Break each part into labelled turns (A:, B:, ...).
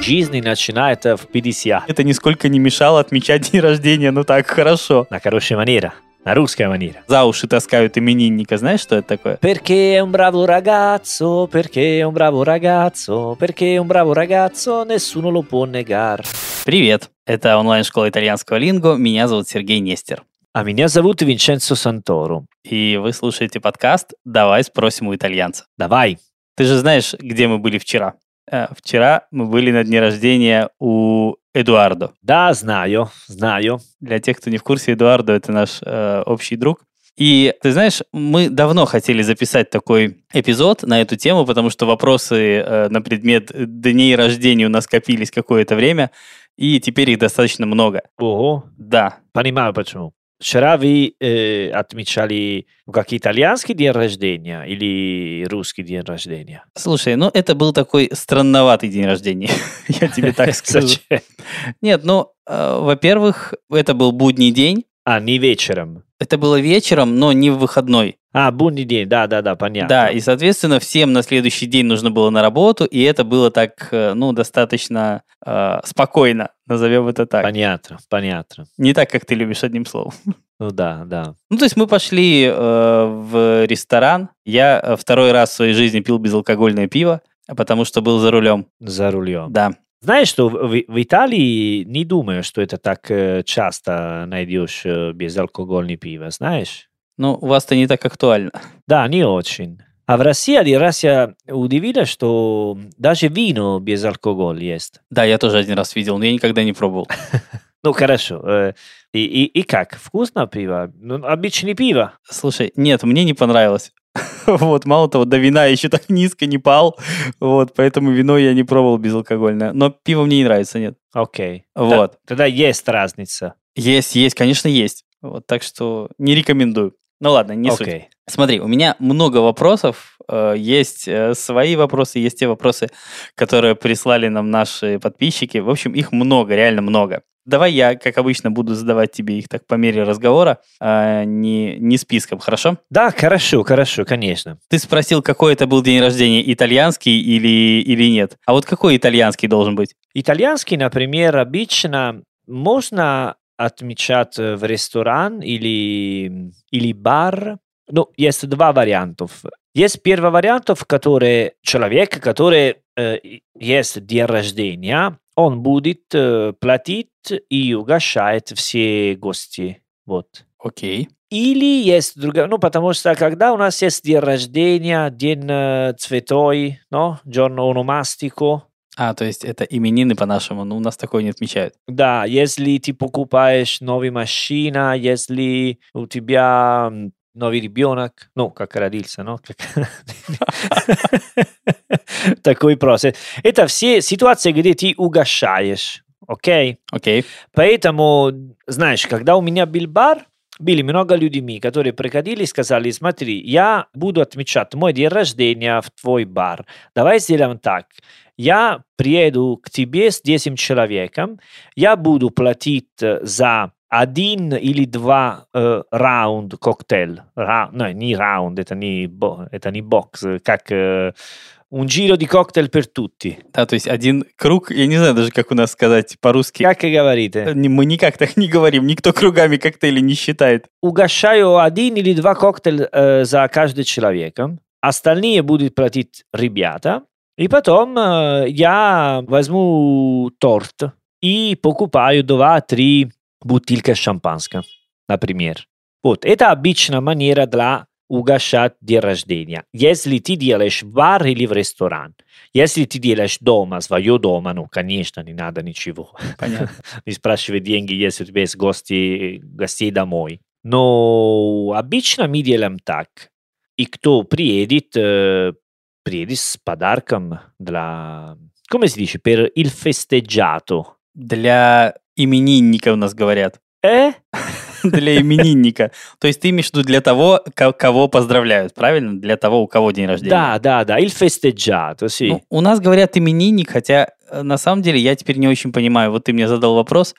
A: Жизнь начинается в 50.
B: Это нисколько не мешало отмечать день рождения, ну так хорошо.
A: На хорошая манера. На русская манера.
B: За уши таскают именинника, знаешь, что это такое?
A: Perché un bravo ragazzo, perché un bravo ragazzo, perché un bravo ragazzo, nessuno lo può.
B: Привет, это онлайн-школа итальянского линго, меня зовут Сергей Нестер.
A: А меня зовут Винченцо Санторо.
B: И вы слушаете подкаст «Давай спросим у итальянца».
A: Давай.
B: Ты же знаешь, где мы были вчера? Э, Вчера мы были на дне рождения у Эдуардо.
A: Да, знаю, знаю.
B: Для тех, кто не в курсе, Эдуардо это наш э, общий друг. И ты знаешь, мы давно хотели записать такой эпизод на эту тему, потому что вопросы э, на предмет дней рождения у нас копились какое-то время, и теперь их достаточно много.
A: Ого,
B: Да,
A: понимаю почему. Вчера вы э, отмечали как итальянский день рождения или русский день рождения?
B: слушай, ну это был такой странноватый день рождения, я тебе так скажу. Нет, ну, э, во-первых, это был будний день,
A: А, не вечером.
B: Это было вечером, но не в выходной.
A: А, будний день, да-да-да, понятно.
B: Да, и, соответственно, всем на следующий день нужно было на работу, и это было так, э, ну, достаточно э, спокойно, назовем это так.
A: Понятно, понятно.
B: Не так, как ты любишь одним словом.
A: Ну да, да.
B: Ну, то есть мы пошли э, в ресторан. Я э, второй раз в своей жизни пил безалкогольное пиво, потому что был за рулем.
A: За рулем.
B: Да.
A: Знаешь, что в, в Италии не думаю, что это так э, часто найдешь э, безалкогольное пиво, знаешь?
B: Ну, у вас-то не так актуально.
A: Да, не очень. А в России один раз я удивила, что даже вино без алкоголя есть.
B: Да, я тоже один раз видел, но я никогда не пробовал.
A: Ну, хорошо. э, И, и, и как? Вкусно пиво? Ну, обычное пиво.
B: Слушай, нет, мне не понравилось. Вот, мало того, до вина еще так низко не пал, вот, поэтому вино я не пробовал безалкогольное. Но пиво мне не нравится, нет.
A: Окей.
B: Вот.
A: Да, тогда есть разница.
B: Есть, есть, конечно, есть. Вот, так что не рекомендую. Ну ладно, не суть.
A: Окей.
B: Смотри, у меня много вопросов. э, Есть э, свои вопросы, есть те вопросы, которые прислали нам наши подписчики. В общем, их много, реально много. Давай я, как обычно, буду задавать тебе их так по мере разговора, а не, не списком, хорошо?
A: Да, хорошо, хорошо, конечно.
B: Ты спросил, какой это был день рождения, итальянский или, или нет. А вот какой итальянский должен быть?
A: Итальянский, например, обычно можно отмечать э, в ресторан или, или бар. Ну, есть два варианта. Есть первый вариант, в который человек, который э, есть день рождения, он будет э, платить и угощает все гости. Вот.
B: Окей.
A: Или есть другая, ну, потому что когда у нас есть день рождения, день э, цветой, no? giorno onomastico,
B: А, то есть это именины по-нашему, но у нас такое не отмечают.
A: да, если ты покупаешь новую машину, если у тебя новый ребенок, ну, как родился, ну, как- такой процесс. Это все ситуации, где ты угощаешь, окей?
B: Окей.
A: Поэтому, знаешь, когда у меня был бар, были много людьми, которые приходили и сказали, смотри, я буду отмечать мой день рождения в твой бар. Давай сделаем так. Я приеду к тебе с 10 человеком, я буду платить э, за один или два э, раунд коктейль. Ра- no, не раунд, это не, бо- это не бокс, э, как э, un giro di cocktail per tutti.
B: Да, то есть один круг, я не знаю даже, как у нас сказать по-русски.
A: Как и говорите?
B: Не- Мы никак так не говорим, никто кругами коктейли не считает.
A: угощаю один или два коктейля э, за каждый человека. Остальные будут платить ребята. И потом э, я возьму торт и покупаю два-три бутылки шампанского, например. Вот, это обычная манера для угощать день рождения. Если ты делаешь в бар или в ресторан. Если ты делаешь дома, свое дома, ну, конечно, не надо ничего.
B: Понятно.
A: не спрашивай деньги, если у тебя есть гости, гостей домой. Но обычно мы делаем так. И кто приедет, э, приедет с подарком для... Come si dice? Per il festeggiato.
B: Для именинника у нас говорят.
A: Э?
B: Для именинника. То есть ты имеешь в виду для того, ко- кого поздравляют, правильно? Для того, у кого день рождения.
A: Да, да, да, festeggiato, sì.
B: Ну, у нас говорят именинник, хотя э, на самом деле я теперь не очень понимаю. Вот ты мне задал вопрос,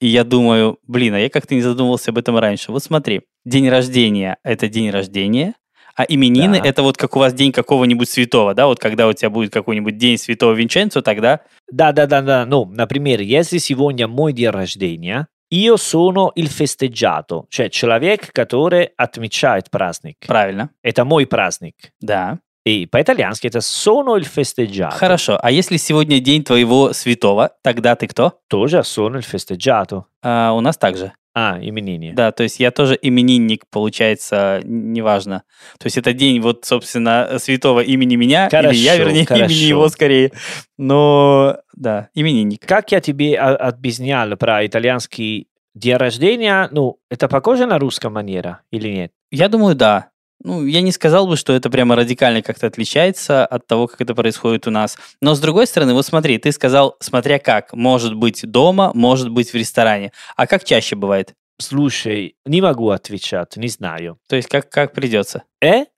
B: и я думаю, блин, а я как-то не задумывался об этом раньше. Вот смотри, день рождения – это день рождения, А именины
A: Да.
B: это вот как у вас день какого-нибудь святого, да? Вот когда у тебя будет какой-нибудь день святого Винченцо, тогда
A: Да, да, да, да. Ну, например, если сегодня мой день рождения, io sono il festeggiato, cioè человек, который отмечает праздник.
B: правильно.
A: Это мой праздник.
B: Да.
A: И по-итальянски это sono il festeggiato.
B: Хорошо. А если сегодня день твоего святого, тогда ты кто?
A: Тоже sono il festeggiato.
B: А, у нас также.
A: А, именини.
B: Да, то есть я тоже именинник, получается, неважно. То есть это день вот, собственно, святого имени меня, или я,
A: Хорошо,
B: вернее,
A: хорошо.
B: имени его скорее. Но, да, именинник.
A: Как я тебе объяснял про итальянский день рождения, ну, это похоже на русская манера или нет?
B: Я думаю, да. Ну, я не сказал бы, что это прямо радикально как-то отличается от того, как это происходит у нас. Но с другой стороны, вот смотри, ты сказал, смотря как, может быть дома, может быть в ресторане. А как чаще бывает?
A: Слушай, не могу отвечать, не знаю.
B: То есть как, как придется?
A: Э?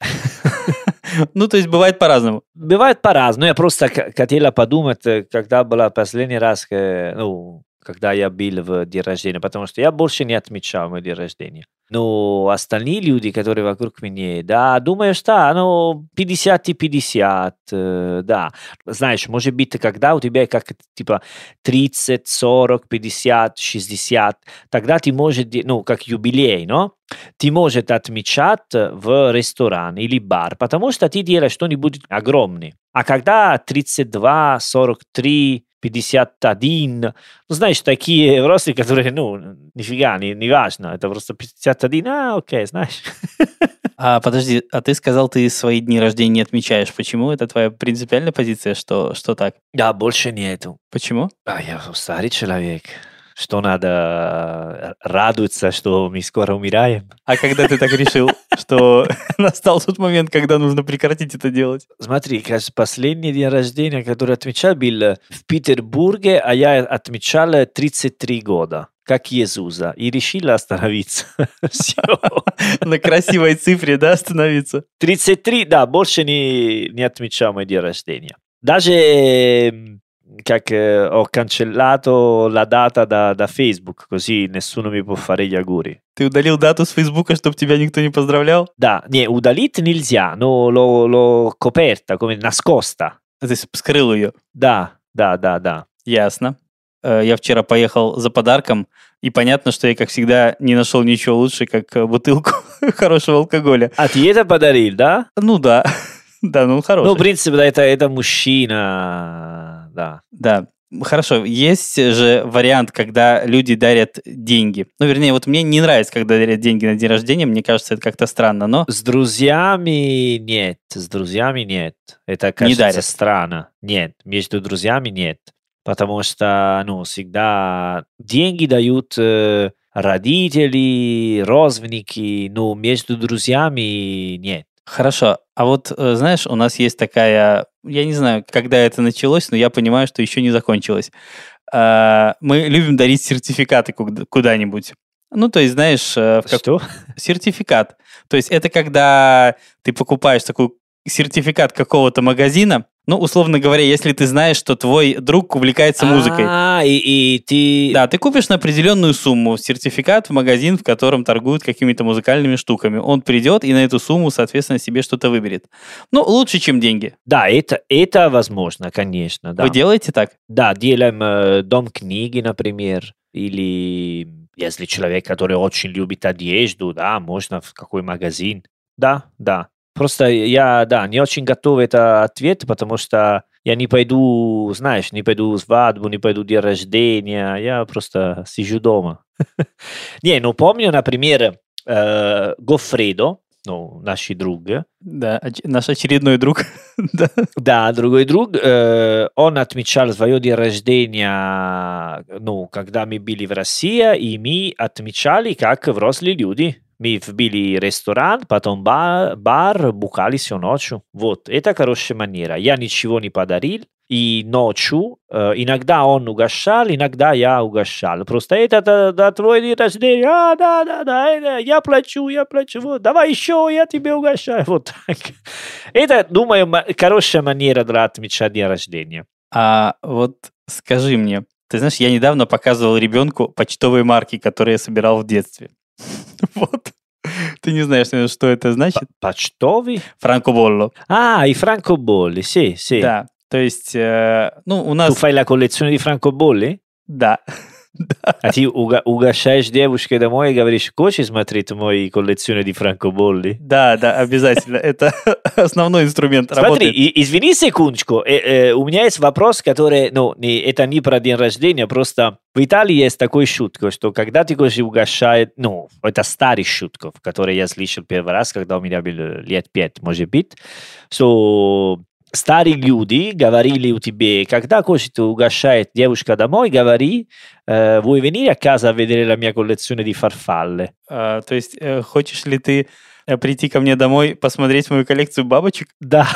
B: Ну, то есть бывает по-разному.
A: Бывает по-разному. Я просто хотела подумать, э, когда была последний раз, э, ну, когда я был в день рождения, потому что я больше не отмечал мой день рождения. Но остальные люди, которые вокруг меня, да, думаю, что ну, 50 и 50, э, да. Знаешь, может быть, когда у тебя как типа 30, 40, 50, 60, тогда ты можешь, ну, как юбилей, но? Ты можешь отмечать в ресторан или бар, потому что ты делаешь что-нибудь огромное. А когда 32, 43, 51, ну, знаешь, такие взрослые, которые, ну, нифига, не, не важно, это просто 51, а, окей, знаешь.
B: А подожди, а ты сказал, ты свои дни рождения не отмечаешь. Почему? Это твоя принципиальная позиция, что, что так?
A: Да, больше нету.
B: Почему?
A: А я старый человек, что надо радоваться, что мы скоро умираем.
B: А когда ты так решил, что настал тот момент, когда нужно прекратить это делать?
A: Смотри, кажется, последний день рождения, который отмечал, был в Петербурге, а я отмечал 33 года, как Иисуса, и решил остановиться. Все.
B: На красивой цифре, да, остановиться?
A: 33, да, больше не, не отмечал мой день рождения. Даже eh, ho cancellato la data da, da Facebook, così nessuno mi può fare gli auguri.
B: Ты удалил дату с Фейсбука, чтобы тебя никто не поздравлял?
A: Да, не, удалить нельзя, но l'ho, l'ho coperta, come nascosta.
B: Есть скрыл ее.
A: Да, да, да, да.
B: Ясно. Э, Я вчера поехал за подарком, и понятно, что я, как всегда, не нашел ничего лучше, как э, бутылку хорошего алкоголя.
A: А ты это подарил, да?
B: Ну да, да, ну хороший.
A: Ну, в принципе, да, это, это мужчина, да.
B: Да. Хорошо, есть же вариант, когда люди дарят деньги. Ну, вернее, вот мне не нравится, когда дарят деньги на день рождения, мне кажется, это как-то странно, но
A: С друзьями нет, с друзьями нет. Это, кажется,
B: дарят.
A: странно. Нет, между друзьями нет. Потому что, ну, всегда деньги дают э, родители, родственники, но между друзьями нет.
B: Хорошо, а вот э, знаешь, у нас есть такая, я не знаю, когда это началось, но я понимаю, что еще не закончилось. А, Мы любим дарить сертификаты куда- куда-нибудь. Ну, то есть, знаешь, э, как-
A: Что?
B: сертификат. То есть это когда ты покупаешь такой сертификат какого-то магазина, ну, условно говоря, если ты знаешь, что твой друг увлекается музыкой.
A: А, и, и ты...
B: Да, ты купишь на определенную сумму сертификат в магазин, в котором торгуют какими-то музыкальными штуками. Он придет и на эту сумму, соответственно, себе что-то выберет. Ну, лучше, чем деньги.
A: Да, это, это возможно, конечно, да.
B: Вы делаете так?
A: Да, делаем э, дом книги, например, или если человек, который очень любит одежду, да, можно в какой магазин. Да, да. Просто я, да, не очень готов это ответ, потому что я не пойду, знаешь, не пойду в свадьбу, не пойду день рождения, я просто сижу дома. Не, ну помню, например, э, Гофредо, ну, наш друг,
B: Да, оч- наш очередной друг. Да.
A: Да, другой друг, э, он отмечал свое день рождения, ну, когда мы были в России, и мы отмечали как взрослые люди. Мы вбили ресторан, потом бар, бар бухали всю ночью. Вот, это хорошая манера. Я ничего не подарил, и ночью иногда он угощал, иногда я угощал. Просто это да, да, твой день рождения, а, да, да, да, я плачу, я плачу, вот, давай еще, я тебе угощаю. Вот так. Это, думаю, ма- хорошая манера для отмечать день рождения.
B: А вот скажи мне, ты знаешь, я недавно показывал ребенку почтовые марки, которые я собирал в детстве. Вот. Ты не знаешь, что это значит?
A: Почтовый?
B: Франкоболло.
A: Ah, i francobolli, sì, sì.
B: Да, то есть, э, ну, у нас...
A: fai la collezione di francobolli?
B: Да.
A: А ты угощаешь девушке домой и говоришь, хочешь смотреть мою коллекцию di francobolli?
B: Да, да, обязательно. Это основной инструмент
A: Смотри, извини секундочку, э, э, у меня есть вопрос, который, ну, это не про день рождения, просто в Италии есть такой шутка, что когда ты говоришь угощает, ну, это старый шутка, который я слышал первый раз, когда у меня было лет пять, может быть, что старые люди говорили у тебя, когда хочет угощает девушка домой, говори, vuoi venire a casa a vedere la mia collezione di farfalle?
B: А, то есть, э, хочешь ли ты э, прийти ко мне домой, посмотреть мою коллекцию бабочек?
A: Да.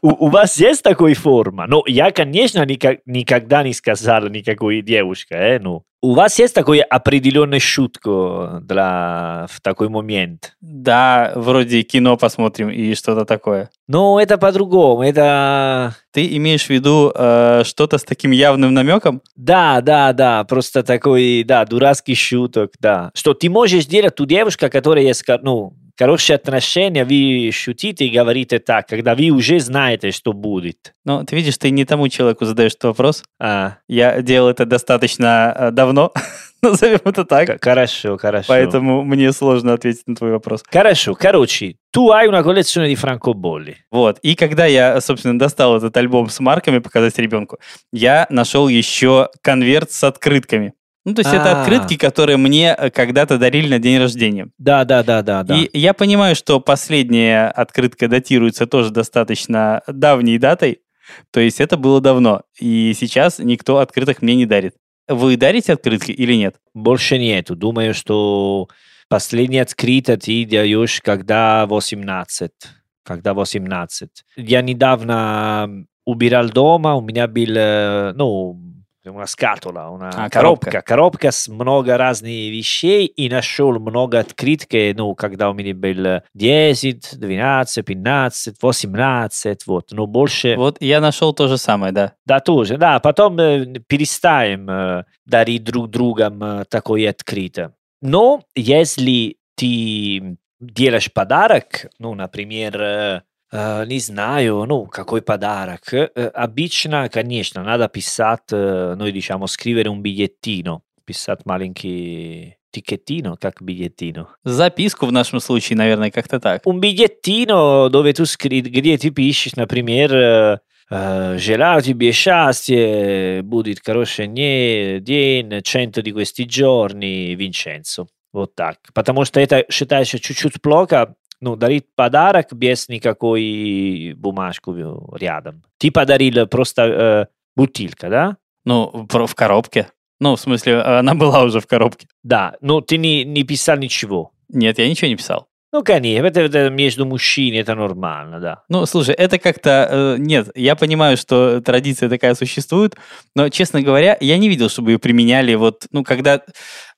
A: у, вас есть такой форма? Ну, я, конечно, никогда не сказал никакой девушке, э, ну. У вас есть такой определенный шутка для в такой момент?
B: Да, вроде кино посмотрим и что-то такое.
A: Но это по-другому, это...
B: Ты имеешь в виду э, что-то с таким явным намеком?
A: Да, да, да, просто такой, да, дурацкий шуток, да. Что ты можешь делать ту девушка, которая есть, ну, хорошие отношения, вы шутите и говорите так, когда вы уже знаете, что будет.
B: Ну, ты видишь, ты не тому человеку задаешь этот вопрос.
A: А,
B: Я делал это достаточно э, давно, назовем это так.
A: хорошо, хорошо.
B: Поэтому мне сложно ответить на твой вопрос.
A: Хорошо, короче, tu hai una collezione di francobolli.
B: Вот. И когда я, собственно, достал этот альбом с марками показать ребенку, я нашел еще конверт с открытками. Ну, то есть это
A: А.
B: открытки, которые мне э, когда-то дарили на день рождения.
A: Да, да, да, да, да.
B: И я понимаю, что последняя открытка датируется тоже достаточно давней датой. То есть это было давно. И сейчас никто открыток мне не дарит. Вы дарите открытки или нет?
A: Больше нету. Думаю, что последний открыто ты даешь, когда 18. Когда 18. Я недавно убирал дома, у меня был, э, ну, una scatola, una
B: А,
A: коробка.
B: коробка.
A: коробка с много разных вещей и нашел много открытки, ну, когда у меня было 10, 12, 15, 18, вот, но больше...
B: Вот я нашел то же самое, да.
A: Да, тоже, да, потом э, перестаем э, дарить друг другам э, такое открыто. Но если ты делаешь подарок, ну, например, не знаю, ну, какой подарок, э, э, обычно, конечно, надо писать, э, noi diciamo scrivere un bigliettino, писать маленький тикеттino, как bigliettino.
B: Записку в нашем случае, наверное, как-то так.
A: un bigliettino dove tu scrivi, где ты пишешь, например, э, э, желаю тебе счастья, будет хороший не- день, 100 di questi giorni, Vincenzo. Вот так. Потому что это считается чуть-чуть плохо, ну, дарить подарок без никакой бумажку рядом. Ты подарил просто э, бутылка, да?
B: Ну, в коробке. Ну, в смысле, она была уже в коробке.
A: Да, но ты не, не писал ничего.
B: Нет, я ничего не писал.
A: Ну, конечно, это, это между мужчинами это нормально, да.
B: Ну, слушай, это как-то... э, нет, я понимаю, что традиция такая существует, но, честно говоря, я не видел, чтобы ее применяли вот, ну, когда...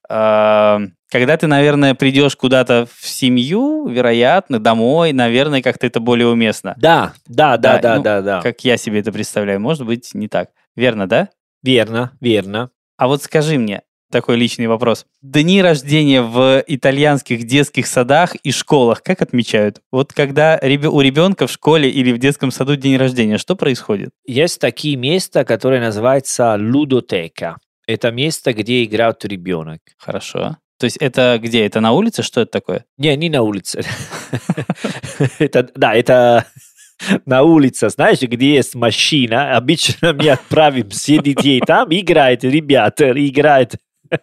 B: э, когда ты, наверное, придешь куда-то в семью, вероятно, домой, наверное, как-то это более уместно.
A: Да, да, да,
B: Да,
A: да,
B: ну,
A: да, да.
B: Как я себе это представляю. Может быть, не так. Верно, да?
A: Верно, верно.
B: А вот скажи мне, такой личный вопрос. Дни рождения в итальянских детских садах и школах как отмечают? Вот когда у ребенка в школе или в детском саду день рождения, что происходит?
A: Есть такие места, которые называются лудотека. Это место, где играет ребенок.
B: Хорошо. То есть это где? Это на улице? Что это такое?
A: Не, не на улице. это, да, это на улице, знаешь, где есть машина. Обычно мы отправим все детей там, играет, ребята, играет.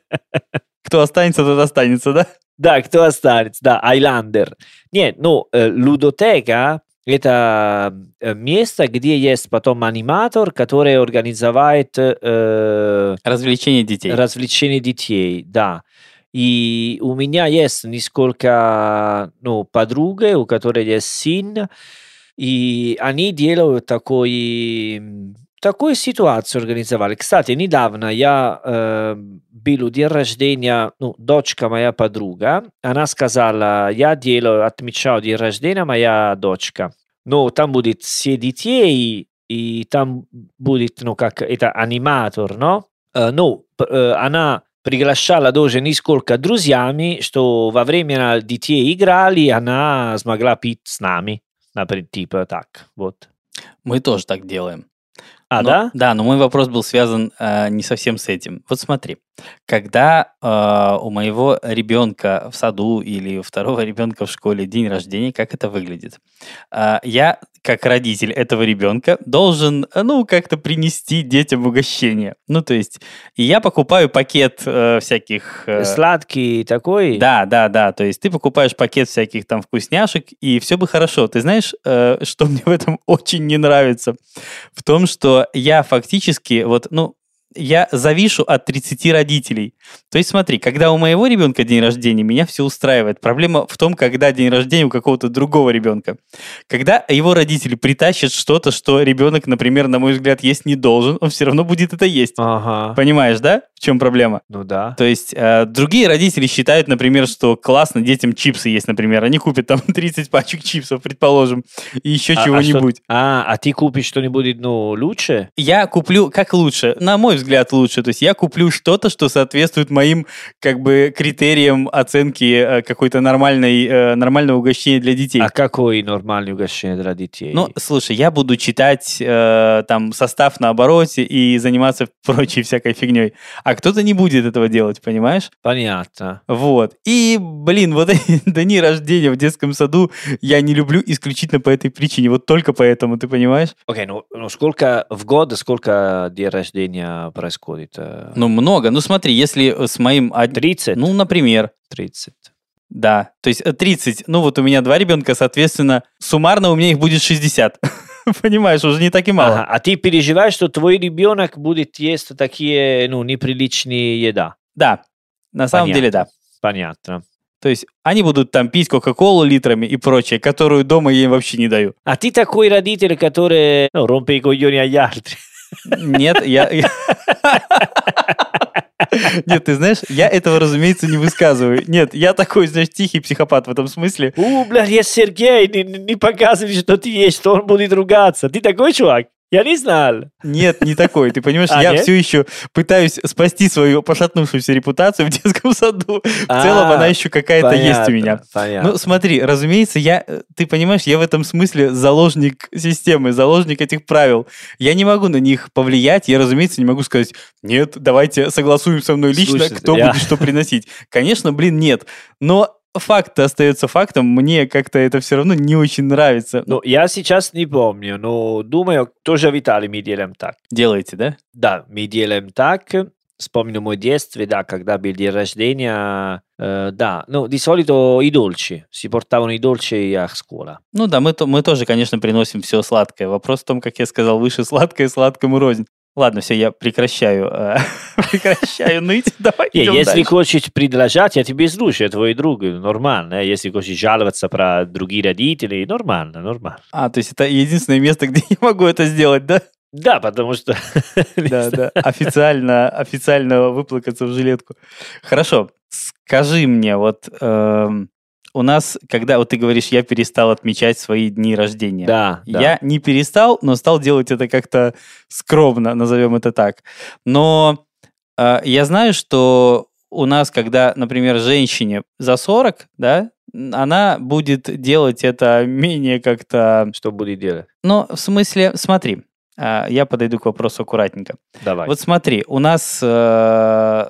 B: Кто останется, тот останется, да?
A: Да, кто останется? Да, Айландер. Нет, ну, э, лудотека – это э, место, где есть потом аниматор, который организует э,
B: Развлечение детей.
A: развлечения детей, да. И у меня есть несколько ну, подруг, у которых есть сын, и они делают такой, такую ситуацию организовали. Кстати, недавно я э, был день рождения, ну, дочка моя подруга, она сказала, я делаю, отмечаю день рождения моя дочка. Ну, там будет все детей, и там будет, ну, как это аниматор, но? Э, ну, э, она приглашала тоже несколько друзьями, что во время детей играли, она смогла пить с нами. Например, типа так, вот.
B: Мы тоже так делаем.
A: А,
B: Но-
A: да?
B: Да, но мой вопрос был связан э, не совсем с этим. Вот смотри, когда э, у моего ребенка в саду или у второго ребенка в школе день рождения, как это выглядит? А, я, как родитель этого ребенка, должен, э, ну, как-то принести детям угощение. Ну, то есть, и я покупаю пакет э, всяких... э,
A: Сладкий такой?
B: да, да, да. То есть ты покупаешь пакет всяких там вкусняшек, и все бы хорошо. Ты знаешь, э, что мне в этом очень не нравится? В том, что я фактически, вот, ну, я завишу от 30 родителей. То есть смотри, когда у моего ребенка день рождения, меня все устраивает. Проблема в том, когда день рождения у какого-то другого ребенка. Когда его родители притащат что-то, что ребенок, например, на мой взгляд, есть не должен, он все равно будет это есть.
A: Ага.
B: Понимаешь, да? В чем проблема?
A: Ну да.
B: То есть э, другие родители считают, например, что классно детям чипсы есть, например. Они купят там 30 пачек чипсов, предположим, и еще
A: А- а
B: чего-нибудь.
A: что- А, а ты купишь что-нибудь, ну, лучше?
B: Я куплю, как лучше, на мой взгляд, лучше. То есть я куплю что-то, что соответствует моим как бы критериям оценки э, какой-то нормальной, э, нормального угощения для детей.
A: А какой нормальный угощение для детей?
B: Ну, слушай, я буду читать э, там состав на обороте и заниматься прочей всякой фигней. А кто-то не будет этого делать, понимаешь?
A: Понятно.
B: Вот. И, блин, вот эти дни рождения в детском саду я не люблю исключительно по этой причине. Вот только поэтому, ты понимаешь?
A: Окей, ну, ну сколько в год, сколько день рождения происходит? Э,
B: Ну, много. Ну, смотри, если с моим... од-
A: 30?
B: Ну, например,
A: 30.
B: да. То есть э, 30. Ну, вот у меня два ребенка, соответственно, суммарно у меня их будет 60. Понимаешь, уже не так и мало.
A: Ага, а ты переживаешь, что твой ребенок будет есть такие, ну, неприличные еда?
B: Да. На самом
A: Понятно.
B: деле, да.
A: Понятно.
B: То есть они будут там пить Кока-Колу литрами и прочее, которую дома я им вообще не даю.
A: А ты такой родитель, который ну, i coglioni agli altri.
B: Нет, я... Нет, ты знаешь, я этого, разумеется, не высказываю. Нет, я такой, знаешь, тихий психопат в этом смысле.
A: У, блядь, я Сергей, не- не показывай, что ты есть, что он будет ругаться. Ты такой чувак? Я не знал.
B: Нет, не такой. Ты понимаешь,
A: А,
B: я
A: нет?
B: все еще пытаюсь спасти свою пошатнувшуюся репутацию в детском саду. В
A: А,
B: целом она еще какая-то есть у меня.
A: Понятно.
B: Ну, смотри, разумеется, я, э, ты понимаешь, я в этом смысле заложник системы, заложник этих правил. Я не могу на них повлиять, я, разумеется, не могу сказать, нет, давайте согласуем со мной лично,
A: Слушайте,
B: кто
A: я-
B: будет что приносить. Конечно, блин, нет. Но факт остается фактом, мне как-то это все равно не очень нравится. Ну,
A: я сейчас не помню, но думаю, тоже в Италии мы делаем так.
B: делаете, да?
A: Да, мы делаем так. Вспомню мой детство, да, когда был день рождения, э, да, ну, di solito i dolci, si portavano i dolci a scuola.
B: Ну да, мы, то, мы тоже, конечно, приносим все сладкое. Вопрос в том, как я сказал выше, сладкое сладкому рознь. Ладно, все, я прекращаю, э, прекращаю ныть. Давай
A: Не, если
B: дальше.
A: хочешь предложить, я тебе слушаю, твой друг, нормально. э, Если хочешь жаловаться про другие родители, нормально, нормально.
B: А, то есть это единственное место, где я могу это сделать, да?
A: Да, потому что...
B: Да, да. Официально, официально выплакаться в жилетку. Хорошо. Скажи мне, вот эм, у нас, когда вот ты говоришь, я перестал отмечать свои дни рождения.
A: Да, да.
B: Я не перестал, но стал делать это как-то скромно, назовем это так. Но э, я знаю, что у нас, когда, например, женщине за 40, да, она будет делать это менее как-то...
A: Что будет делать?
B: Ну, в смысле, смотри, а, я подойду к вопросу аккуратненько.
A: Давай.
B: Вот смотри, у нас э,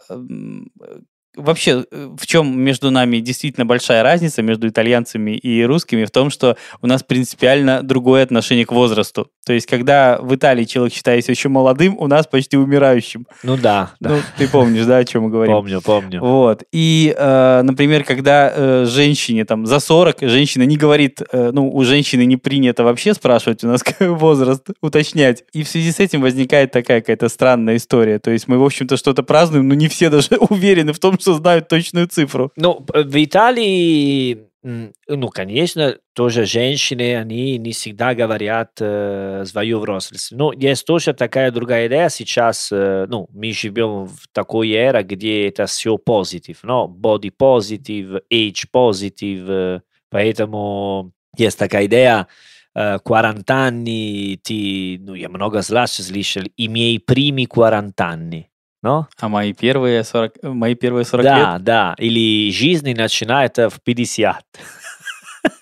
B: вообще э, в чем между нами действительно большая разница между итальянцами и русскими в том, что у нас принципиально другое отношение к возрасту. То есть, когда в Италии человек считается еще молодым, у нас почти умирающим.
A: Ну да, да.
B: Ну, ты помнишь, да, о чем мы говорим?
A: помню, помню.
B: Вот. И, э, например, когда э, женщине там за 40, женщина не говорит, э, ну, у женщины не принято вообще спрашивать у нас возраст, уточнять. И в связи с этим возникает такая какая-то странная история. То есть мы, в общем-то, что-то празднуем, но не все даже уверены в том, что знают точную цифру.
A: Ну, в Италии, ну, конечно, тоже женщины, они не всегда говорят э, свою взрослость. Но есть тоже такая другая идея сейчас, э, ну, мы живем в такой эре, где это все позитив, но body positive, age positive, э, поэтому есть такая идея, э, 40 anni, ти, ну, я много слышал, и мои прими 40 anni. Но?
B: А мои первые 40, э, мои первые 40
A: да,
B: лет?
A: да. Или жизнь начинается в 50.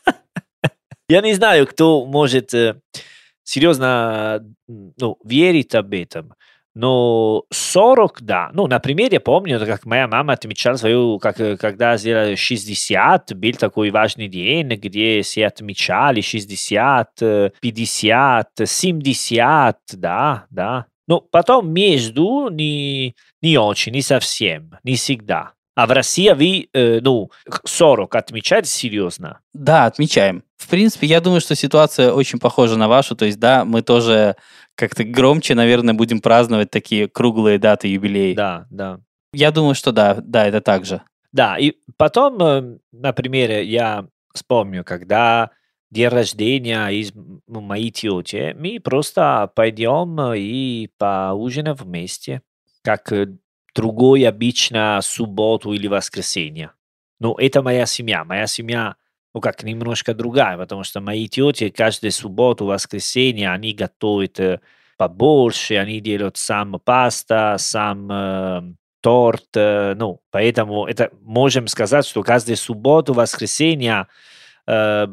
A: Я не знаю, кто может э, серьезно ну, верить об этом. Но 40, да. Ну, например, я помню, как моя мама отмечала свою, как, когда сделала 60, был такой важный день, где все отмечали 60, 50, 70, да, да. Но потом между не, не очень, не совсем, не всегда. А в России вы, э, ну, 40 отмечаете серьезно?
B: Да, отмечаем. В принципе, я думаю, что ситуация очень похожа на вашу. То есть, да, мы тоже как-то громче, наверное, будем праздновать такие круглые даты юбилеи.
A: Да, да.
B: Я думаю, что да, да, это так же.
A: Да, и потом, э, например, я вспомню, когда день рождения из моей тети, мы просто пойдем и поужинаем вместе, как другой обычно субботу или воскресенье. Но это моя семья. Моя семья, ну как, немножко другая, потому что мои тети каждую субботу, воскресенье, они готовят побольше, они делают сам паста, сам э, торт, э, ну, поэтому это можем сказать, что каждую субботу, воскресенье э,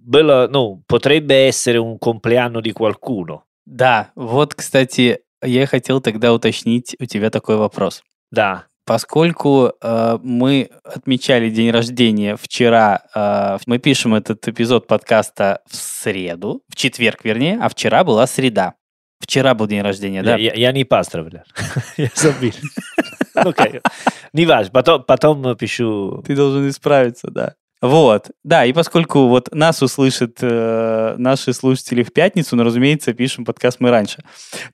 A: было, ну, potrebbe essere un compleanno di qualcuno.
B: Да, вот, кстати, я хотел тогда уточнить у тебя такой вопрос.
A: Да.
B: Поскольку э, мы отмечали день рождения вчера, э, мы пишем этот эпизод подкаста в среду, в четверг, вернее, а вчера была среда. Вчера был день рождения, да?
A: Я, я не поздравлял. я забыл. Окей. Не важно, потом, потом пишу.
B: Ты должен исправиться, да. Вот, да, и поскольку вот нас услышат э, наши слушатели в пятницу, но, разумеется, пишем подкаст мы раньше.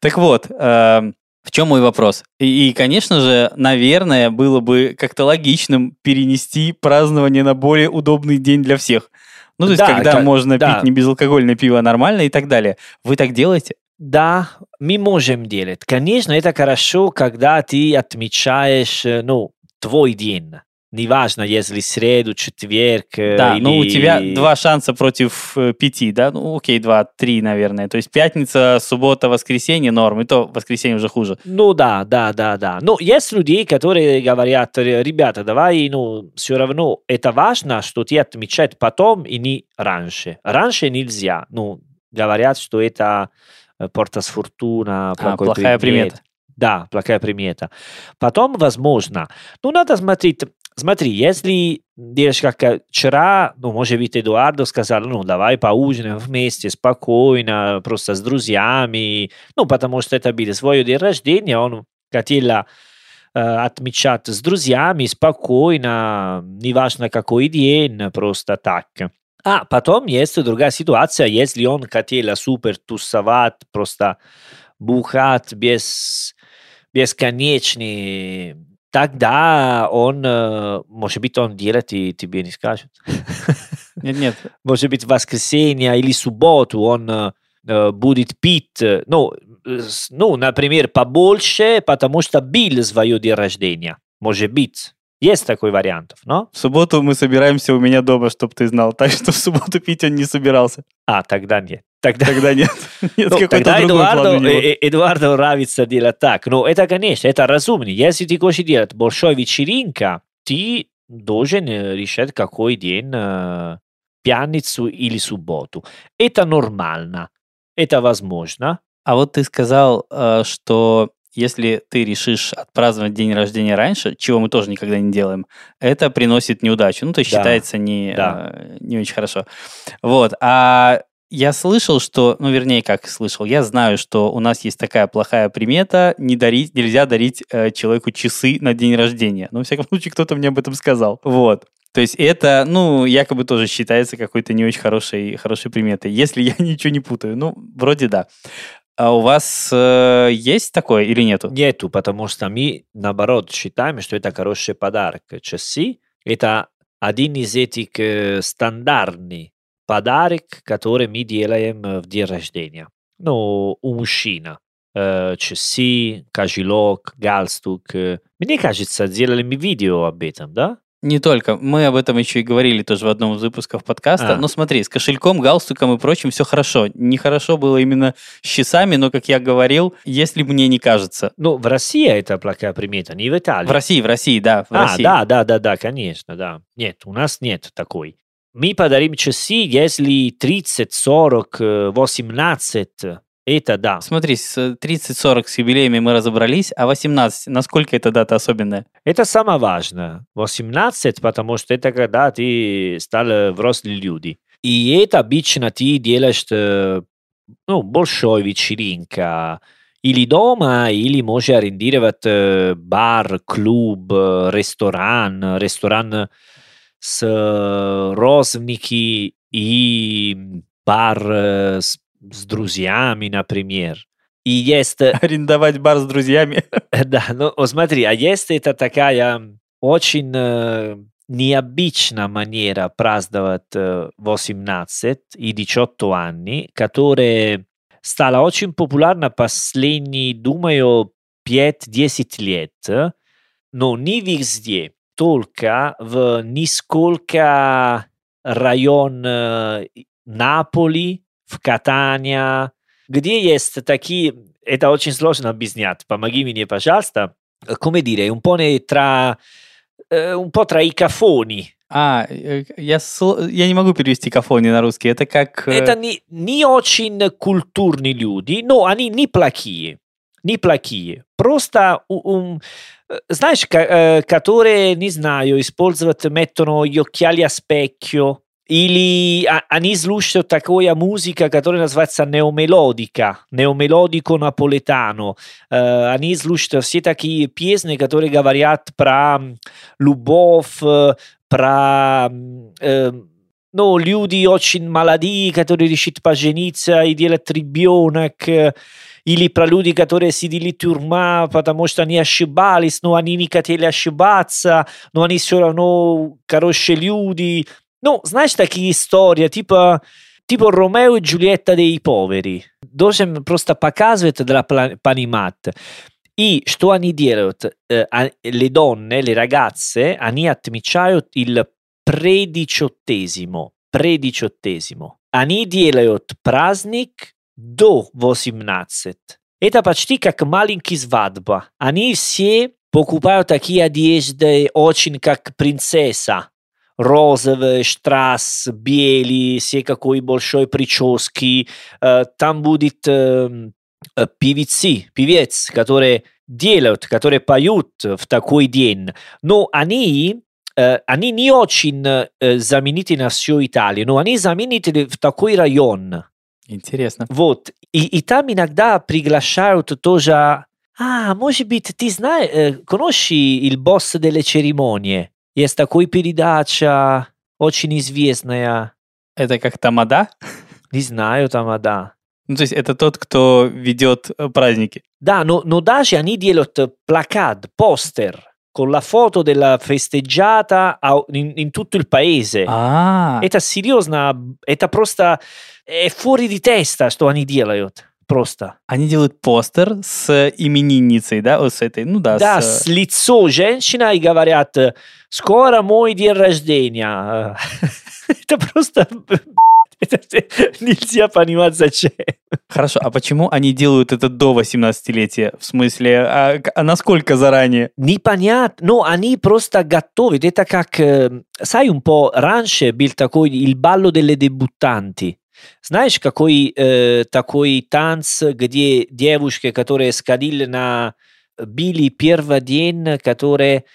B: Так вот, э, в чем мой вопрос? И, и, конечно же, наверное, было бы как-то логичным перенести празднование на более удобный день для всех. Ну, то есть, да, когда как, можно да. пить не безалкогольное пиво, а нормально и так далее. Вы так делаете?
A: Да, мы можем делать. Конечно, это хорошо, когда ты отмечаешь, э, ну, твой день неважно, если среду, четверг.
B: Да, или... ну у тебя два шанса против э, пяти, да? Ну окей, два, три, наверное. То есть пятница, суббота, воскресенье норм, и то воскресенье уже хуже.
A: Ну да, да, да, да. Но есть люди, которые говорят, ребята, давай, ну, все равно это важно, что ты отмечаешь потом и не раньше. Раньше нельзя. Ну, говорят, что это порта с фортуна,
B: а, плохая примета.
A: Да, плохая примета. Потом, возможно, ну, надо смотреть, Смотри, если делаешь как вчера, ну, может быть, Эдуардо сказал, ну, давай поужинаем вместе, спокойно, просто с друзьями, ну, потому что это было свое день рождения, он хотел э, отмечать с друзьями спокойно, неважно какой день, просто так. А потом есть другая ситуация, если он хотел супер тусовать, просто бухать без бесконечный тогда он, э, может быть, он делает и тебе не скажет.
B: Нет, нет.
A: Может быть, в воскресенье или субботу он э, будет пить, ну, ну, например, побольше, потому что бил свое день рождения. Может быть. Есть такой вариант, но?
B: В субботу мы собираемся у меня дома, чтобы ты знал. Так что в субботу пить он не собирался.
A: А, тогда нет.
B: Тогда, тогда нет. нет
A: ну, тогда Эдуарду, э, Эдуарду нравится делать так. Но это, конечно, это разумно. Если ты хочешь делать большой вечеринка, ты должен решать, какой день, пятницу или субботу. Это нормально. Это возможно.
B: А вот ты сказал, что если ты решишь отпраздновать день рождения раньше, чего мы тоже никогда не делаем, это приносит неудачу. Ну, то есть да. считается не, да. э, не очень хорошо. Вот. А я слышал, что, ну, вернее, как слышал, я знаю, что у нас есть такая плохая примета, не дарить, нельзя дарить э, человеку часы на день рождения. Ну, во всяком случае, кто-то мне об этом сказал. Вот. То есть это, ну, якобы тоже считается какой-то не очень хорошей, хорошей приметой, если я ничего не путаю. Ну, вроде да. А у вас э, есть такое или нету?
A: Нету, потому что мы, наоборот, считаем, что это хороший подарок. Часы – это один из этих э, стандартных подарок, который мы делаем в день рождения. Ну, у мужчины. Э, часы, кошелек, галстук. Мне кажется, делали мы видео об этом, да?
B: Не только. Мы об этом еще и говорили тоже в одном из выпусков подкаста.
A: А.
B: Но смотри, с кошельком, галстуком и прочим все хорошо. Нехорошо было именно с часами, но, как я говорил, если мне не кажется.
A: Ну, в России это плохая примета, не в Италии.
B: В России, в России, да, в
A: а,
B: России.
A: да, да, да, да, конечно, да. Нет, у нас нет такой. Мы подарим часы, если 30, 40, э, 18, это да.
B: Смотри, с 30-40 с юбилеями мы разобрались, а 18, насколько эта дата особенная?
A: Это самое важное. 18, потому что это когда ты стал взрослый люди. И это обычно ты делаешь э, ну, большой вечеринка. Или дома, или можешь арендировать э, бар, клуб, э, ресторан, ресторан с родственники и бар с, с друзьями, например. И есть э,
B: Арендовать бар с друзьями.
A: Да, ну смотри, а есть это такая очень э, необычная манера праздновать э, 18 и 18 anni, которая стала очень популярна последние, думаю, 5-10 лет, но не везде, только в несколько район э, Наполи, в Катания, где есть такие, это очень сложно объяснять, помоги мне, пожалуйста, come dire, un po' ne- tra, eh, un po' tra i cafoni.
B: А, э, я, я не могу перевести кафони на русский. Это как... э,
A: Это не, не очень культурные люди, но они не плохие, не плохие. Просто, э, знаешь, э, которые, не знаю, используют, mettono gli occhiali a specchio, или а- они слушают такая музыка, которая называется неомелодика, неомелодико наполетано. Э, они слушают все такие песни, которые говорят про м, любовь, э, про м, э, ну, люди очень молодые, которые решат пожениться и делать ребенок, э, или про люди, которые сидели в тюрьма, потому что они ошибались, но они не хотели ошибаться, но они все равно хорошие люди. Ну, знаешь, такие истории, типа, типа Ромео и Джульетта dei poveri. Должен просто показывать для пла- понимать. И что они делают? Э, а- le donne, le ragazze, они отмечают il предичоттesimo. Предичоттesimo. Они делают праздник до 18. Это почти как маленький свадьба. Они все покупают такие одежды, очень как принцесса. Розовый, штрасс, белый, все какой большой прически. Э, Там будет эм, э, певицы, певец, которые делают, которые поют в такой день. Но они, э, они не очень э, знамениты на всю Италию, но они знамениты в такой район.
B: Интересно.
A: Вот. И, и там иногда приглашают тоже... А, может быть, ты знаешь, э, коноши il boss delle cerimonie? Есть такой передача, очень известная.
B: Это как тамада?
A: Не знаю, там, да.
B: Ну, то есть это тот, кто ведет э, праздники.
A: Да, но, но даже они делают placard, постер con la foto della festeggiata in, in tutto il paese.
B: А,
A: Это серьезно, это просто э, fuori di testa, что они делают. Просто.
B: они делают постер с именинницей, да, с этой, ну да,
A: Да,
B: с,
A: с лицо женщина и говорят, скоро мой день рождения. Это просто... это нельзя понимать, зачем.
B: Хорошо, а почему они делают это до 18-летия? В смысле, а, а насколько заранее?
A: Непонятно, но они просто готовят. Это как, э, sai, un po' раньше был такой il ballo delle debuttanti. Знаешь, какой э, такой танц, где девушки, которые сходили на били первый день, которые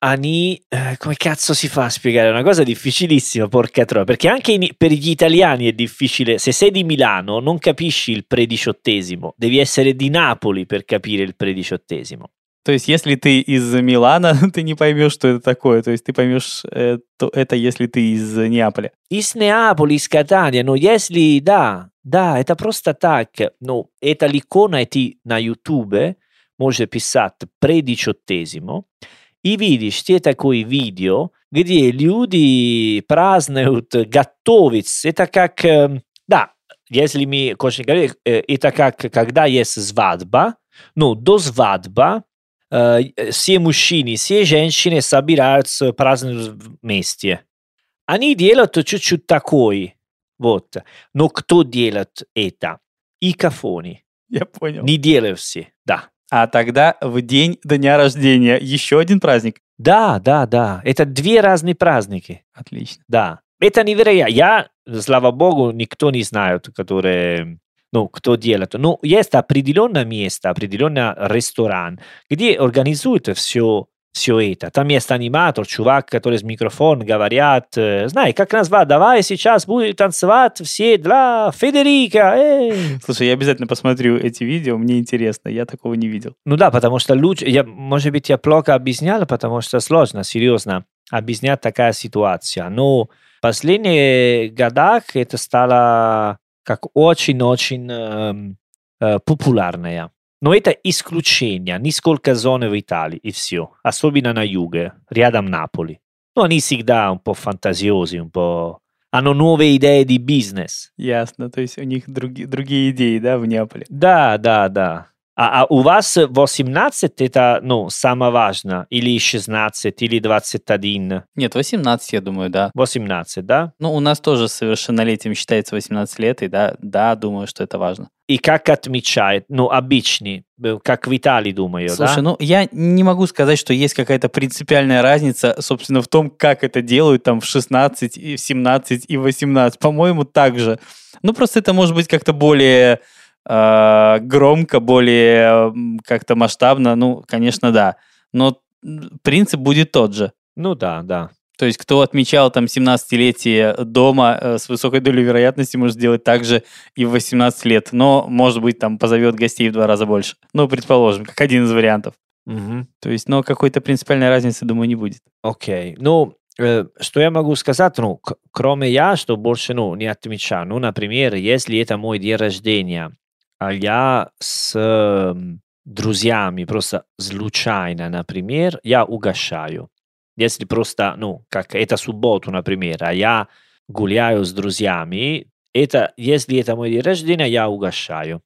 A: они, eh, come cazzo si fa a spiegare? È una cosa difficilissima, porca troia, perché anche in- per gli italiani è difficile. Se sei di Milano non capisci il prediciottesimo, devi essere di Napoli per capire il prediciottesimo.
B: То есть, если ты из Милана, ты не поймешь, что это такое. То есть, ты поймешь э, то- это, если ты из Неаполя.
A: Из Неаполи, из Катания, но если, да, да, это просто так. Ну, это l'icona, и ты на Ютубе можешь писать предичоттesimo, и видишь те такое видео, где люди празднуют, готовятся. Это как, эм, да, если мы хочем говорить, э, это как, когда есть свадьба, ну, до свадьба э, все мужчины, все женщины собираются, празднуют вместе. Они делают чуть-чуть такой, вот. Но кто делает это? И кафони.
B: Я понял.
A: Не делают все, да.
B: А тогда в день дня рождения еще один праздник?
A: Да, да, да. Это две разные праздники.
B: Отлично.
A: Да. Это невероятно. Я, слава богу, никто не знает, которые ну, кто делает. Но есть определенное место, определенный ресторан, где организуют все все это. Там есть аниматор, чувак, который с микрофоном говорят, э, знай, как назвать, давай сейчас будем танцевать все для Федерика. Эй!
B: Слушай, я обязательно посмотрю эти видео, мне интересно, я такого не видел.
A: Ну да, потому что лучше, я, может быть, я плохо объяснял, потому что сложно, серьезно, объяснять такая ситуация. Но в последних годах это стало как очень-очень э, э, популярная. Но это исключение, несколько зон в Италии и все, особенно на юге, рядом Наполи. Но они всегда un po' фантазиози, un po' hanno nuove idee di business.
B: Ясно, то есть у них други, другие идеи, да, в Неаполе?
A: Да, да, да. А, а у вас 18 это, ну, самое важное, или 16, или 21?
B: Нет, 18, я думаю, да.
A: 18, да?
B: Ну, у нас тоже совершеннолетием считается 18 лет, и да, да, думаю, что это важно.
A: И как отмечает, ну, обычный, как в Италии, думаю,
B: Слушай,
A: да?
B: ну, я не могу сказать, что есть какая-то принципиальная разница, собственно, в том, как это делают там в 16, и в 17 и в 18. По-моему, так же. Ну, просто это может быть как-то более э, громко, более как-то масштабно, ну, конечно, да. Но принцип будет тот же.
A: Ну да, да.
B: То есть, кто отмечал там 17-летие дома э, с высокой долей вероятности, может сделать так же и в 18 лет. Но, может быть, там позовет гостей в два раза больше. Ну, предположим, как один из вариантов.
A: Мгм.
B: То есть, но какой-то принципиальной разницы, думаю, не будет.
A: Окей. Ну, э, что я могу сказать, ну, кроме я, что больше, ну, не отмечаю. Ну, например, если это мой день рождения, а я с эм, друзьями просто случайно, например, я угощаю. Если просто, ну, как это субботу, например, а я гуляю с друзьями, это, если это мой день рождения, я угощаю.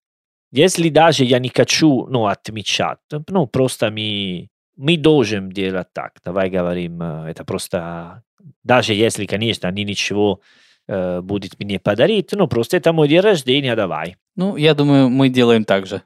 A: Если даже я не хочу, ну, отмечать, ну, просто мы, мы должен делать так, давай говорим, э, это просто, даже если, конечно, они ничего э, будет мне подарить, ну, просто это мой день рождения, давай.
B: Ну, я думаю, мы делаем так же.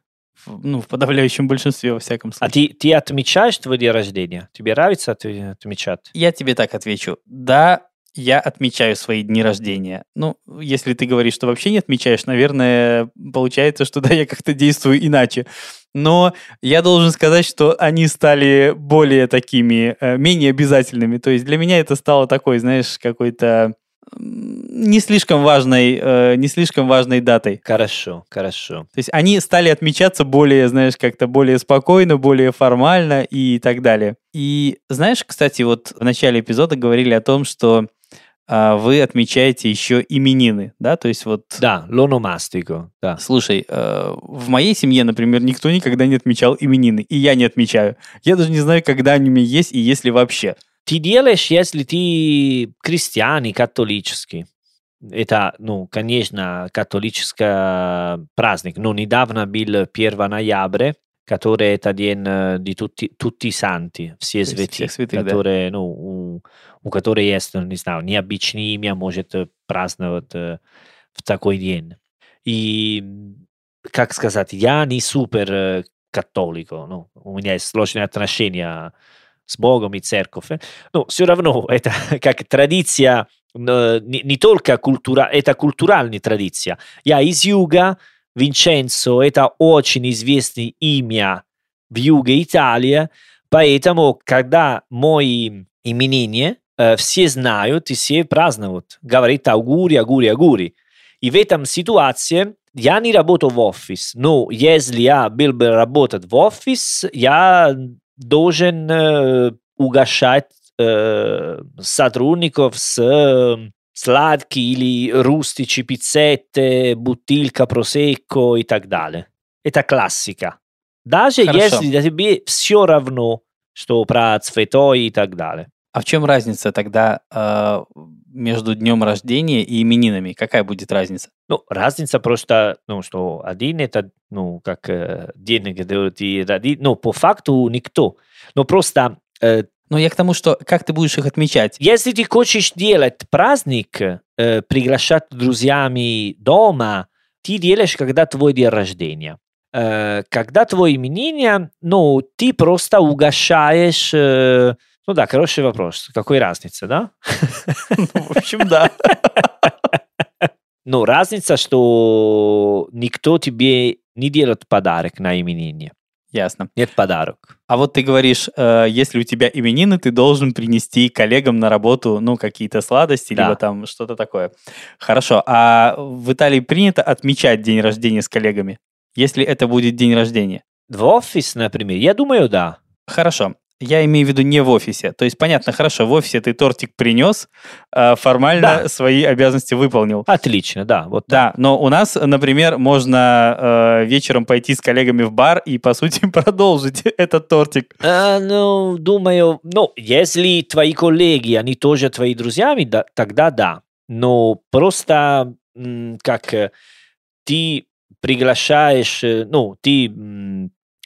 B: Ну, в подавляющем большинстве, во всяком
A: А
B: случае.
A: ты, ты отмечаешь твой день рождения? Тебе нравится отмечать?
B: Я тебе так отвечу. Да, я отмечаю свои дни рождения. Ну, если ты говоришь, что вообще не отмечаешь, наверное, получается, что да, я как-то действую иначе. Но я должен сказать, что они стали более такими, э, менее обязательными. То есть для меня это стало такой, знаешь, какой-то не слишком важной, э, не слишком важной датой.
A: Хорошо, хорошо.
B: То есть они стали отмечаться более, знаешь, как-то более спокойно, более формально и так далее. И знаешь, кстати, вот в начале эпизода говорили о том, что а, вы отмечаете еще именины, да, то есть вот...
A: Да, лономастико, да.
B: Слушай, э, в моей семье, например, никто никогда не отмечал именины, и я не отмечаю. Я даже не знаю, когда они у меня есть и есть ли вообще.
A: Ты делаешь, если ты крестьяне, католический. Это, ну, конечно, католический праздник. Но недавно был 1 ноября, который это день di tutti, tutti санти, все святые,
B: святых, да.
A: которые, ну, у, у которых есть, не знаю, необычное имя, может праздновать в такой день. И, как сказать, я не супер католик, ну, у меня есть сложные отношения с Богом и церковь. Но все равно это как традиция, не, только культура, это культуральная традиция. Я из юга, Винченцо, это очень известное имя в юге Италии, поэтому, когда мои именины э, все знают и все празднуют, говорит аугури, аугури, аугури. И в этом ситуации я не работаю в офис, но если я был бы работать в офис, я должен э, угощать э, сотрудников с э, сладкие или рустичи, пиццетте, бутылка просекко и так далее. Это классика. Даже
B: Хорошо.
A: если тебе все равно, что про цветой и так далее.
B: А в чем разница тогда э, между днем рождения и именинами? Какая будет разница?
A: Ну, разница просто, ну, что один это, ну, как э, день, где ты роди, ну, по факту никто. Но просто э,
B: Но я к тому, что как ты будешь их отмечать?
A: Если ты хочешь делать праздник, э, приглашать друзьями дома, ты делаешь, когда твой день рождения. Э, когда твой имениние, ну, ты просто угощаешь... э, ну да, хороший вопрос. Какой разница, да?
B: Ну, в общем, да.
A: Ну, разница, что никто тебе не делает подарок на имениние.
B: Ясно.
A: Нет подарок.
B: А вот ты говоришь, э, если у тебя именины, ты должен принести коллегам на работу, ну, какие-то сладости,
A: Да.
B: либо там что-то такое. Хорошо. А в Италии принято отмечать день рождения с коллегами? Если это будет день рождения?
A: В офис, например, я думаю, да.
B: Хорошо. Я имею в виду не в офисе. То есть, понятно, хорошо, в офисе ты тортик принес, э, формально
A: Да.
B: свои обязанности выполнил.
A: Отлично, да. Вот
B: Да, но у нас, например, можно э, вечером пойти с коллегами в бар и, по сути, продолжить этот тортик.
A: А, ну, думаю, ну, если твои коллеги, они тоже твои друзьями, да, тогда да. Но просто как э, ты приглашаешь, э, ну, ты,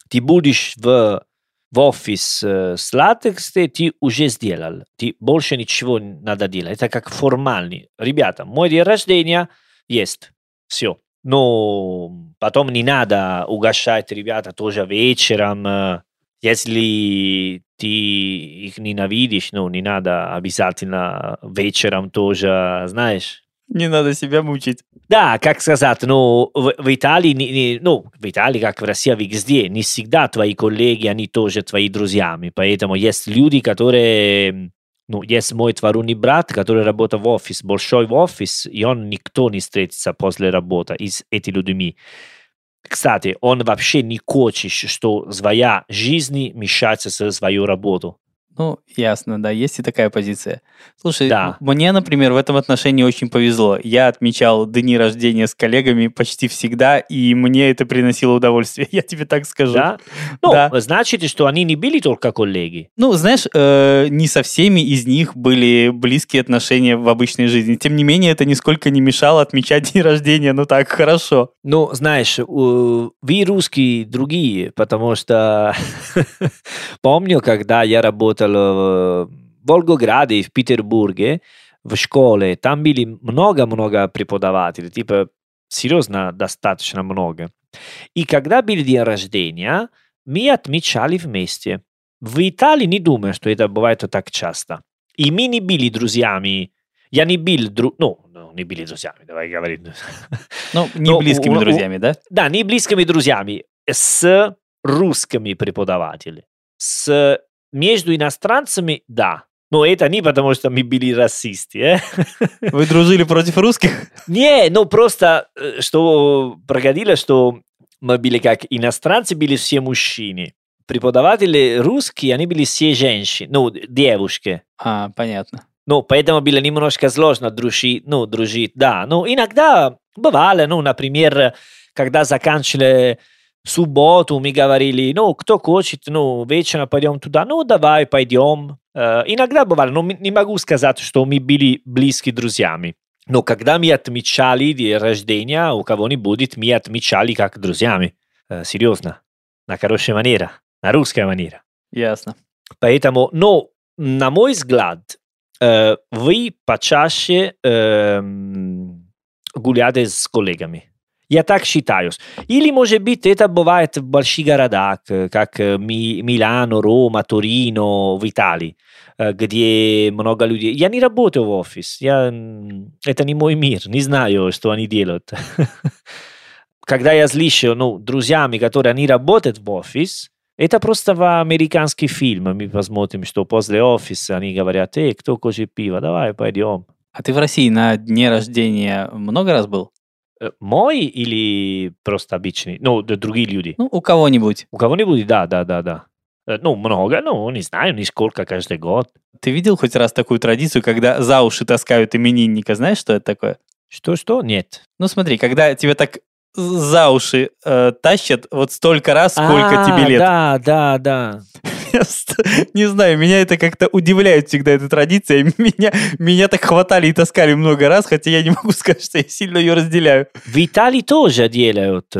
A: ты будешь в, в офис с латексом, ты уже сделал. Ты больше ничего надо делать. Это как формальный. Ребята, мой день рождения есть. Все. Но потом не надо угощать ребята тоже вечером. Если ты их ненавидишь, ну, не надо обязательно вечером тоже, знаешь.
B: Не надо себя мучить.
A: Да, как сказать, ну, в, в Италии, не- ну, в Италии, как в России, везде, не всегда твои коллеги, они тоже твои друзьями. Поэтому есть люди, которые, ну, есть мой двоюродный брат, который работает в офис, большой в офис, и он никто не встретится после работы из этих людьми. Кстати, он вообще не хочет, что своя жизнь мешается со свою работу.
B: Ну, ясно, да, есть и такая позиция. Слушай,
A: Да.
B: мне, например, в этом отношении очень повезло. Я отмечал дни рождения с коллегами почти всегда, и мне это приносило удовольствие, я тебе так скажу.
A: Да? Ну,
B: Да.
A: значит, что они не были только коллеги.
B: Ну, знаешь, э, не со всеми из них были близкие отношения в обычной жизни. Тем не менее, это нисколько не мешало отмечать день рождения. Ну так, хорошо.
A: Ну, знаешь, у- вы русские другие, потому что помню, когда я работал в Волгограде и в Петербурге в школе, там были много-много преподавателей, типа серьезно достаточно много. И когда был день рождения, мы отмечали вместе. В Италии не думаю, что это бывает так часто. И мы не были друзьями. Я не был, дру... ну, ну, не были друзьями, давай говорить.
B: Ну, не
A: Ну,
B: близкими
A: у- у-
B: друзьями, да?
A: Да, не близкими друзьями, с русскими преподавателями. С, между иностранцами, да. Но это не потому, что мы были расисты. э.
B: Вы дружили против русских?
A: Не, ну просто, э, что проходило, что мы были как иностранцы, были все мужчины. Преподаватели русские, они были все женщины, ну, девушки.
B: А, понятно.
A: Ну, поэтому было немножко сложно дружить, ну, дружить, да. Ну, иногда бывало, ну, например, когда заканчивали субботу, мы говорили, ну, кто хочет, ну, вечером пойдем туда, ну, давай, пойдем. Э, иногда бывало, но не могу сказать, что мы были близкими друзьями. Но когда мы отмечали день рождения у кого-нибудь, мы отмечали как друзьями. Э, серьезно. На хорошая манера. На русская манера.
B: Ясно.
A: Поэтому, но, на мой взгляд, э, вы почаще эм, гуляете с коллегами. Я так считаю. Или, может быть, это бывает в больших городах, э, как э, Ми- Милано, Рома, Торино, в Италии, э, где много людей. Я не работаю в офис. Я, это не мой мир. Не знаю, что они делают. Когда я слышу, ну, друзьями, которые они работают в офис, это просто в американский фильм. Мы посмотрим, что после офиса они говорят, эй, кто хочет пиво, давай пойдем.
B: А ты в России на дне рождения много раз был?
A: Э, Мой или просто обычный? Ну, другие люди.
B: Ну, у кого-нибудь.
A: У кого-нибудь, да, да, да, да. Э, Ну, много, ну, не знаю, не сколько каждый год.
B: Ты видел хоть раз такую традицию, когда за уши таскают именинника? Знаешь, что это такое?
A: Что-что? Нет.
B: Ну, смотри, когда тебя так за уши э, тащат вот столько раз, сколько
A: А,
B: тебе лет.
A: Да, да, да.
B: Я ст- Не знаю, меня это как-то удивляет всегда эта традиция. Меня, меня так хватали и таскали много раз, хотя я не могу сказать, что я сильно ее разделяю.
A: В Италии тоже делают э,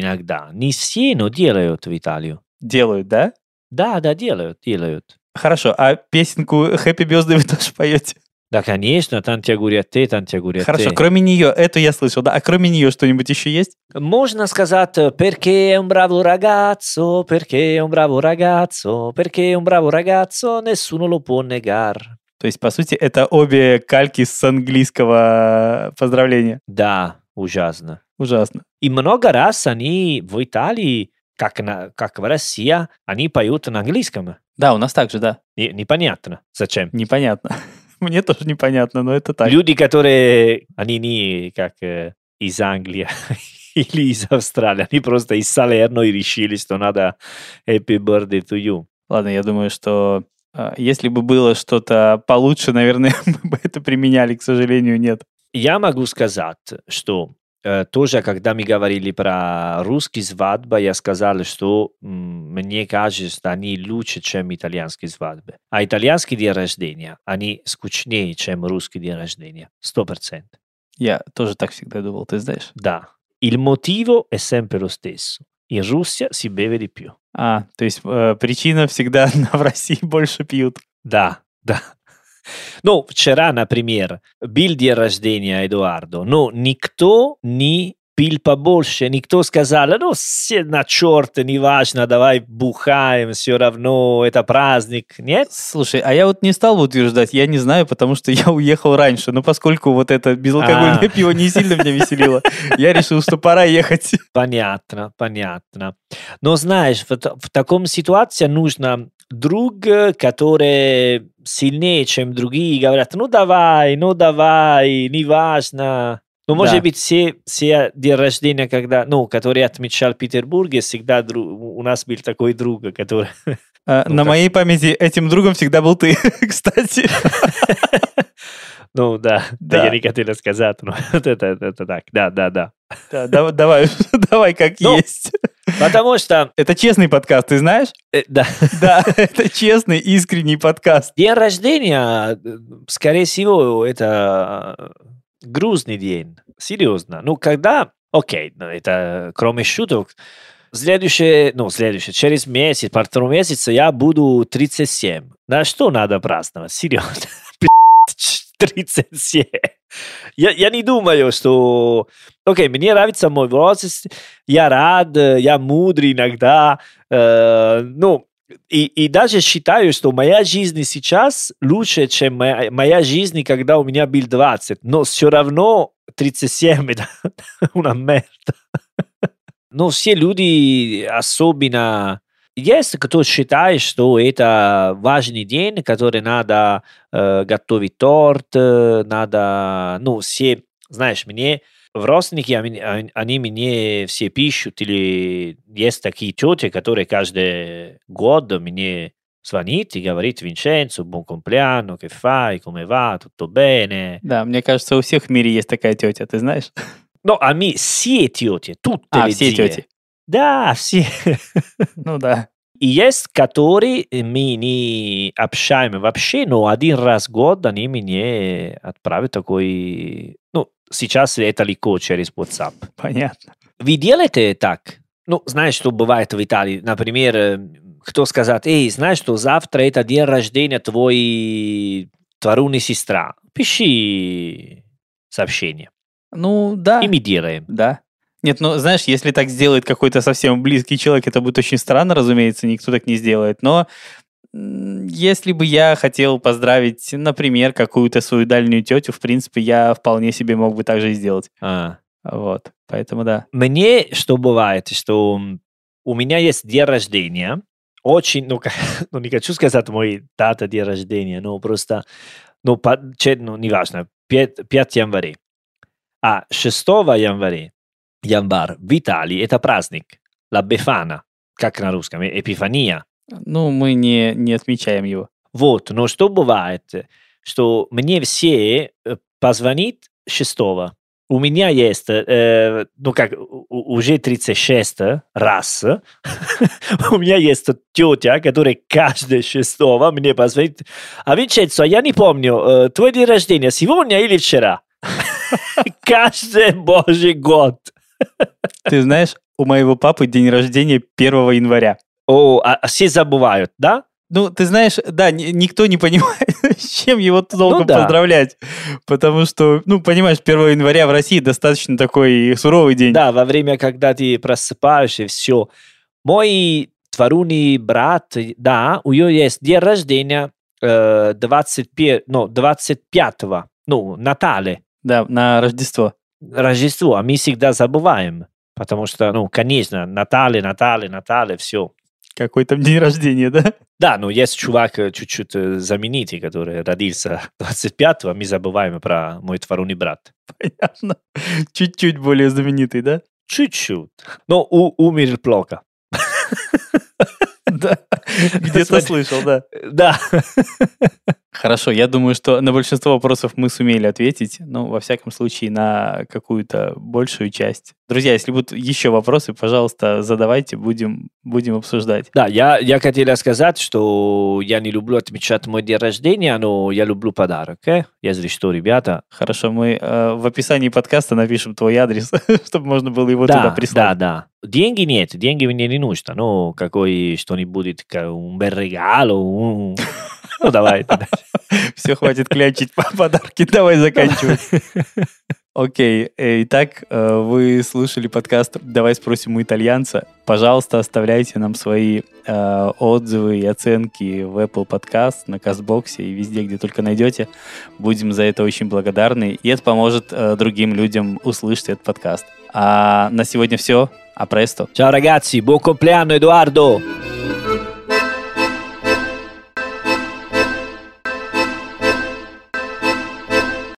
A: иногда. Не все, но делают в Италию.
B: Делают, да?
A: Да, да, делают, делают.
B: Хорошо, а песенку Happy Birthday вы тоже поете?
A: Да, конечно, танти tanti auguri a
B: Хорошо, кроме нее, эту я слышал, да? А кроме нее что-нибудь еще есть?
A: Можно сказать perché un bravo ragazzo, perché un bravo ragazzo, perché un bravo ragazzo, nessuno lo può negar.
B: То есть, по сути, это обе кальки с английского поздравления.
A: Да, ужасно.
B: Ужасно.
A: И много раз они в Италии, как, на, как в России, они поют на английском.
B: Да, у нас так же, да.
A: Не- непонятно, зачем.
B: Непонятно. Мне тоже непонятно, но это так.
A: Люди, которые, они не как э, из Англии или из Австралии, они просто из Салерно и решили, что надо happy birthday to you.
B: Ладно, я думаю, что э, если бы было что-то получше, наверное, мы бы это применяли, к сожалению, нет.
A: Я могу сказать, что тоже, когда мы говорили про русский свадьба, я сказал, что мне кажется, что они лучше, чем итальянские свадьбы. А итальянский день рождения, они скучнее, чем русский день рождения. Сто процентов.
B: Я тоже так всегда думал, ты знаешь.
A: Да. Il motivo è sempre lo stesso. In Russia si beve di più.
B: А, то есть э, причина всегда в России больше пьют.
A: Да, да. Ну, вчера, например, был день рождения Эдуардо, но никто не пил побольше, никто сказал, ну, все на черт, неважно, давай бухаем, все равно, это праздник, нет?
B: Слушай, а я вот не стал бы утверждать, я не знаю, потому что я уехал раньше. Но поскольку вот это безалкогольное
A: А.
B: пиво не сильно меня веселило, я решил, что пора ехать.
A: Понятно, понятно. Но знаешь, в, в таком ситуации нужно друг, э, который сильнее, чем другие, говорят, ну давай, ну давай, неважно. Ну, может
B: Да.
A: быть, все, все день рождения, когда, ну, который отмечал в Петербурге, всегда дру- у нас был такой друг, который...
B: А,
A: Ну,
B: На
A: как-
B: моей памяти этим другом всегда был ты, кстати.
A: Ну, да, да, я не хотел сказать, но это, это, это так, да, да, да.
B: Да, дав- Давай, давай как
A: Ну.
B: есть.
A: Потому что,
B: Это честный подкаст, ты знаешь?
A: э, да,
B: Да, это честный, искренний подкаст.
A: День рождения, э, скорее всего, это грустный день. Серьезно. Ну, когда... Окей, ну, это кроме шуток. Следующее, ну, следующее, через месяц, пару месяца я буду 37. На что надо праздновать? Серьезно. Блядь, 37. Я, я не думаю, что... Окей, мне нравится мой возраст, я рад, э, я мудрый иногда. э, ну, и, и даже считаю, что моя жизнь сейчас лучше, чем моя, моя жизнь, когда у меня был 20. Но все равно 37 это una merda. Но все люди, особенно есть, кто считает, что это важный день, который надо э, готовить торт, э, надо, ну, все, знаешь, мне родственники, они, они- они мне все пишут, или есть такие тети, которые каждый год мне звонит и говорит, Винченцо, buon compleanno, che fai, come va, tutto bene.
B: Да, мне кажется, у всех в мире есть такая тетя, ты знаешь?
A: No, a me все тети, tutte
B: А, все тети.
A: Да, все.
B: Ну да.
A: И есть, которые мы не общаем вообще, но один раз в год они мне отправят такой... Ну, сейчас это легко через WhatsApp.
B: Понятно.
A: Вы делаете так? Ну, знаешь, что бывает в Италии? Например, э, кто сказать, эй, знаешь, что завтра это день рождения твоей сестра. Пиши сообщение.
B: Ну да.
A: И мы делаем.
B: Да. Нет, ну знаешь, если так сделает какой-то совсем близкий человек, это будет очень странно, разумеется, никто так не сделает. Но если бы я хотел поздравить, например, какую-то свою дальнюю тетю, в принципе, я вполне себе мог бы так же и сделать.
A: А.
B: Вот. Поэтому да.
A: Мне что бывает, что у меня есть день рождения, очень, ну, ну, не хочу сказать мой дата день рождения, но просто, ну, по, ну неважно, 5, 5 января. А 6 января, январь в Италии это праздник, la Befana, как на русском, Эпифания.
B: Ну, мы не, не отмечаем его.
A: Вот, но что бывает, что мне все э, позвонит 6 у меня есть, э, ну как, уже 36 раз, у меня есть тетя, которая каждое шестого мне позвонит. А Винченцо, я не помню, э, твой день рождения сегодня или вчера? Каждый божий год.
B: Ты знаешь, у моего папы день рождения 1 января.
A: О, а все забывают, да?
B: Ну, ты знаешь, да, никто не понимает, с чем его долго ну, да. поздравлять. Потому что, ну, понимаешь, 1 января в России достаточно такой суровый день.
A: Да, во время, когда ты просыпаешься, все. Мой творуний брат, да, у него есть день рождения э, 25, ну, 25 ну, Натале.
B: Да, на Рождество.
A: Рождество, а мы всегда забываем. Потому что, ну, конечно, Натале, Натале, Натале, все.
B: Какой там день рождения, да?
A: Да, ну есть чувак чуть-чуть знаменитый, который родился 25-го, мы забываем про мой творунный брат.
B: Понятно. Чуть-чуть более знаменитый, да?
A: Чуть-чуть. Но у, умер плохо.
B: Да, где-то слышал, да.
A: Да.
B: Хорошо, я думаю, что на большинство вопросов мы сумели ответить, ну, во всяком случае, на какую-то большую часть. Друзья, если будут еще вопросы, пожалуйста, задавайте, будем, будем обсуждать.
A: Да, я, я хотел сказать, что я не люблю отмечать мой день рождения, но я люблю подарок, э? если что, ребята.
B: Хорошо, мы э, в описании подкаста напишем твой адрес, чтобы можно было его
A: да,
B: туда прислать.
A: Да, да. Деньги нет, деньги мне не нужно, ну, какой что-нибудь, un bel regalo, un... Ну, давай.
B: Все, хватит клячить по подарки, давай заканчивать. Окей, итак, э, вы слушали подкаст «Давай спросим у итальянца». Пожалуйста, оставляйте нам свои э, отзывы и оценки в Apple Podcast, на Кастбоксе и везде, где только найдете. Будем за это очень благодарны, и это поможет э, другим людям услышать этот подкаст. А на сегодня все. А престо.
A: Ciao ragazzi, buon compleanno Edoardo!